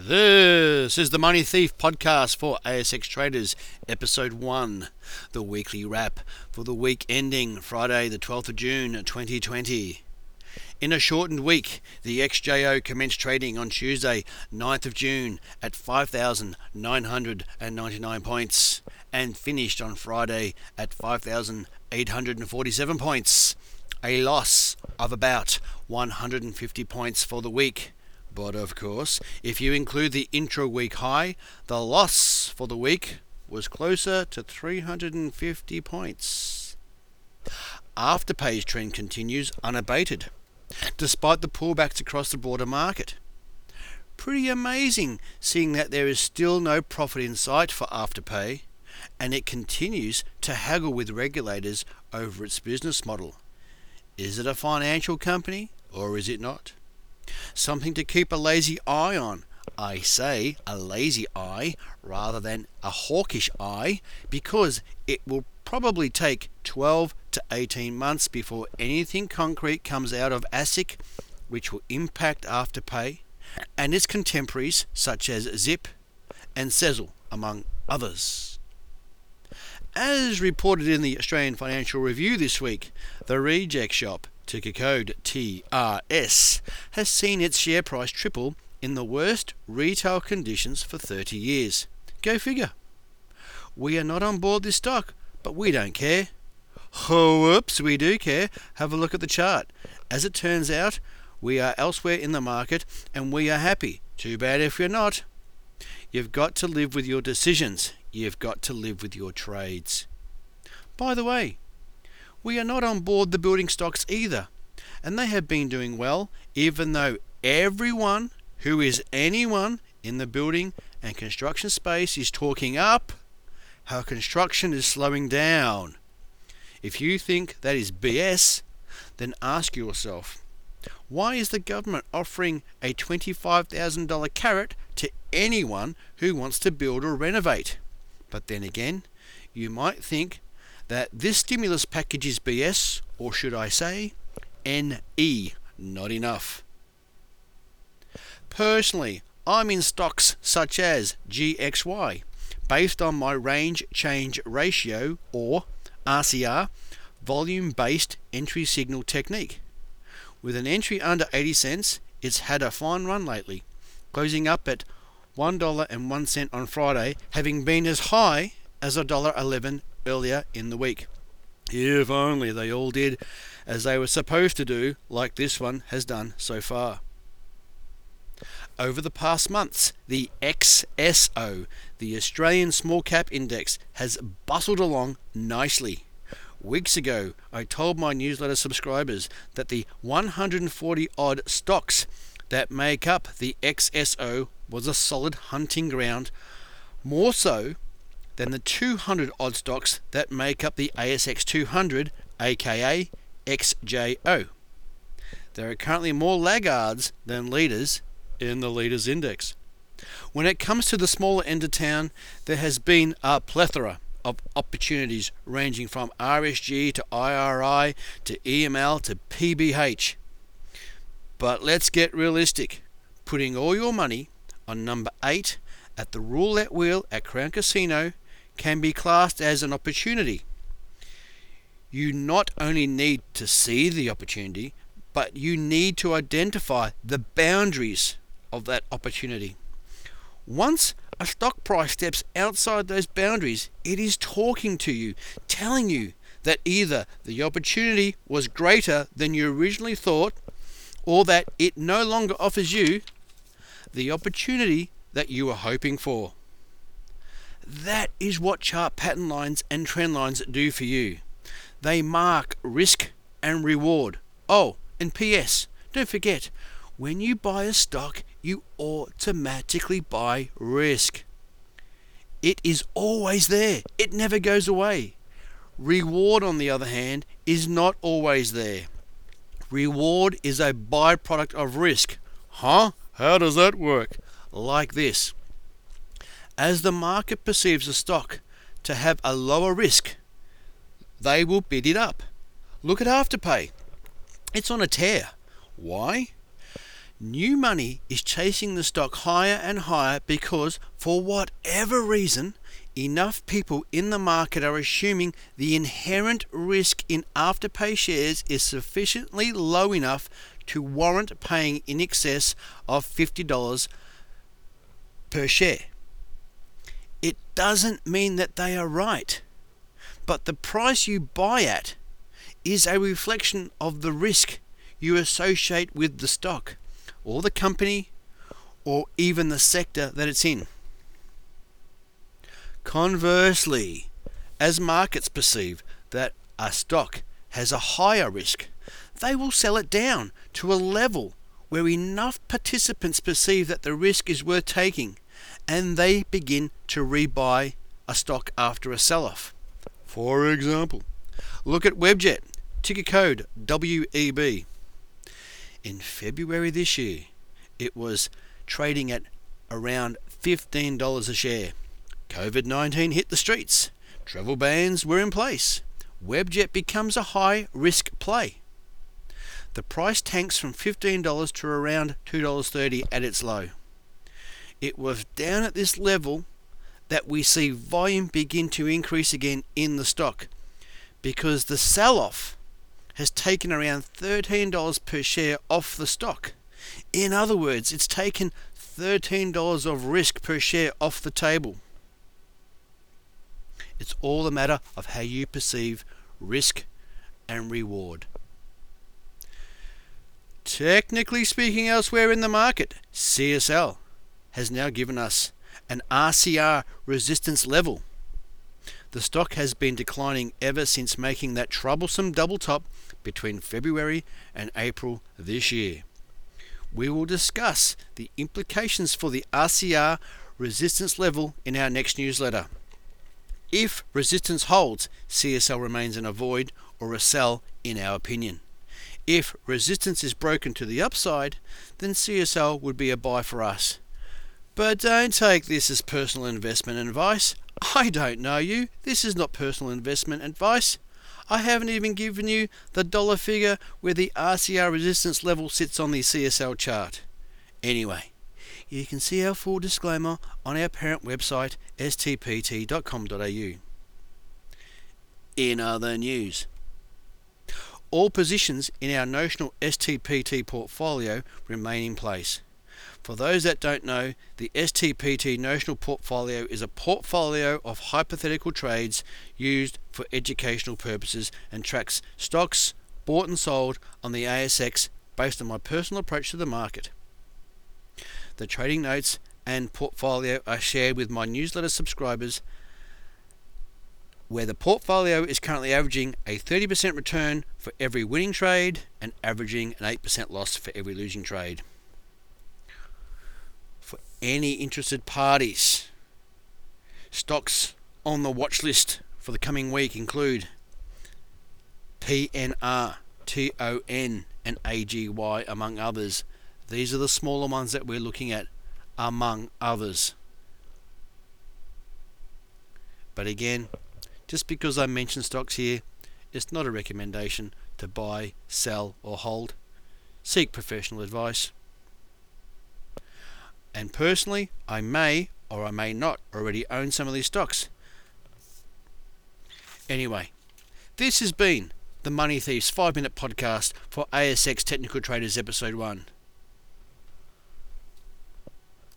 This is the Money Thief podcast for ASX Traders, episode 1, the weekly wrap for the week ending Friday, the 12th of June 2020. In a shortened week, the XJO commenced trading on Tuesday, 9th of June at 5,999 points and finished on Friday at 5,847 points, a loss of about 150 points for the week. But of course, if you include the intra week high, the loss for the week was closer to 350 points. Afterpay's trend continues unabated, despite the pullbacks across the broader market. Pretty amazing seeing that there is still no profit in sight for Afterpay and it continues to haggle with regulators over its business model. Is it a financial company or is it not? Something to keep a lazy eye on. I say a lazy eye rather than a hawkish eye because it will probably take 12 to 18 months before anything concrete comes out of ASIC which will impact Afterpay and its contemporaries such as Zip and Sezzle, among others. As reported in the Australian Financial Review this week, the Reject Shop ticker code TRS, has seen its share price triple in the worst retail conditions for 30 years. Go figure. We are not on board this stock, but we don't care. Whoops, we do care. Have a look at the chart. As it turns out, we are elsewhere in the market and we are happy. Too bad if you're not. You've got to live with your decisions. You've got to live with your trades. By the way, we are not on board the building stocks either, and they have been doing well, even though everyone who is anyone in the building and construction space is talking up how construction is slowing down. If you think that is BS, then ask yourself why is the government offering a $25,000 carrot to anyone who wants to build or renovate? But then again, you might think that this stimulus package is BS, or should I say, NE, not enough. Personally, I'm in stocks such as GXY, based on my range change ratio, or RCR, volume based entry signal technique. With an entry under 80 cents, it's had a fine run lately, closing up at $1.01 on Friday, having been as high as $1.11 earlier in the week. If only they all did as they were supposed to do, like this one has done so far. Over the past months, the XSO, the Australian Small Cap Index, has bustled along nicely. Weeks ago, I told my newsletter subscribers that the 140 odd stocks that make up the XSO was a solid hunting ground, more so than the 200 odd stocks that make up the ASX 200, aka XJO. There are currently more laggards than leaders in the leaders index. When it comes to the smaller end of town, there has been a plethora of opportunities ranging from RSG to IRI to EML to PBH. But let's get realistic. Putting all your money on number 8 at the roulette wheel at Crown Casino can be classed as an opportunity. You not only need to see the opportunity, but you need to identify the boundaries of that opportunity. Once a stock price steps outside those boundaries, it is talking to you, telling you that either the opportunity was greater than you originally thought, or that it no longer offers you the opportunity that you were hoping for. That is what chart pattern lines and trend lines do for you. They mark risk and reward. Oh, and P.S. Don't forget, when you buy a stock, you automatically buy risk. It is always there, it never goes away. Reward, on the other hand, is not always there. Reward is a byproduct of risk. Huh? How does that work? Like this. As the market perceives a stock to have a lower risk, they will bid it up. Look at Afterpay. It's on a tear. Why? New money is chasing the stock higher and higher because, for whatever reason, enough people in the market are assuming the inherent risk in Afterpay shares is sufficiently low enough to warrant paying in excess of $50 per share. It doesn't mean that they are right, but the price you buy at is a reflection of the risk you associate with the stock or the company or even the sector that it's in. Conversely, as markets perceive that a stock has a higher risk, they will sell it down to a level where enough participants perceive that the risk is worth taking and they begin to rebuy a stock after a sell off. For example, look at Webjet, ticker code WEB. In February this year, it was trading at around $15 a share. COVID 19 hit the streets. Travel bans were in place. Webjet becomes a high risk play. The price tanks from $15 to around $2.30 at its low. It was down at this level that we see volume begin to increase again in the stock because the sell off has taken around $13 per share off the stock. In other words, it's taken $13 of risk per share off the table. It's all a matter of how you perceive risk and reward. Technically speaking, elsewhere in the market, CSL has now given us an RCR resistance level. The stock has been declining ever since making that troublesome double top between February and April this year. We will discuss the implications for the RCR resistance level in our next newsletter. If resistance holds, CSL remains in a void or a sell in our opinion. If resistance is broken to the upside, then CSL would be a buy for us. But don't take this as personal investment advice. I don't know you. This is not personal investment advice. I haven't even given you the dollar figure where the RCR resistance level sits on the CSL chart. Anyway, you can see our full disclaimer on our parent website stpt.com.au. In other news, all positions in our notional STPT portfolio remain in place. For those that don't know, the STPT notional portfolio is a portfolio of hypothetical trades used for educational purposes and tracks stocks bought and sold on the ASX based on my personal approach to the market. The trading notes and portfolio are shared with my newsletter subscribers, where the portfolio is currently averaging a 30% return for every winning trade and averaging an 8% loss for every losing trade. Any interested parties, stocks on the watch list for the coming week include PNR, TON, and AGY, among others. These are the smaller ones that we're looking at, among others. But again, just because I mention stocks here, it's not a recommendation to buy, sell, or hold. Seek professional advice. And personally, I may or I may not already own some of these stocks. Anyway, this has been the Money Thieves 5 Minute Podcast for ASX Technical Traders Episode 1.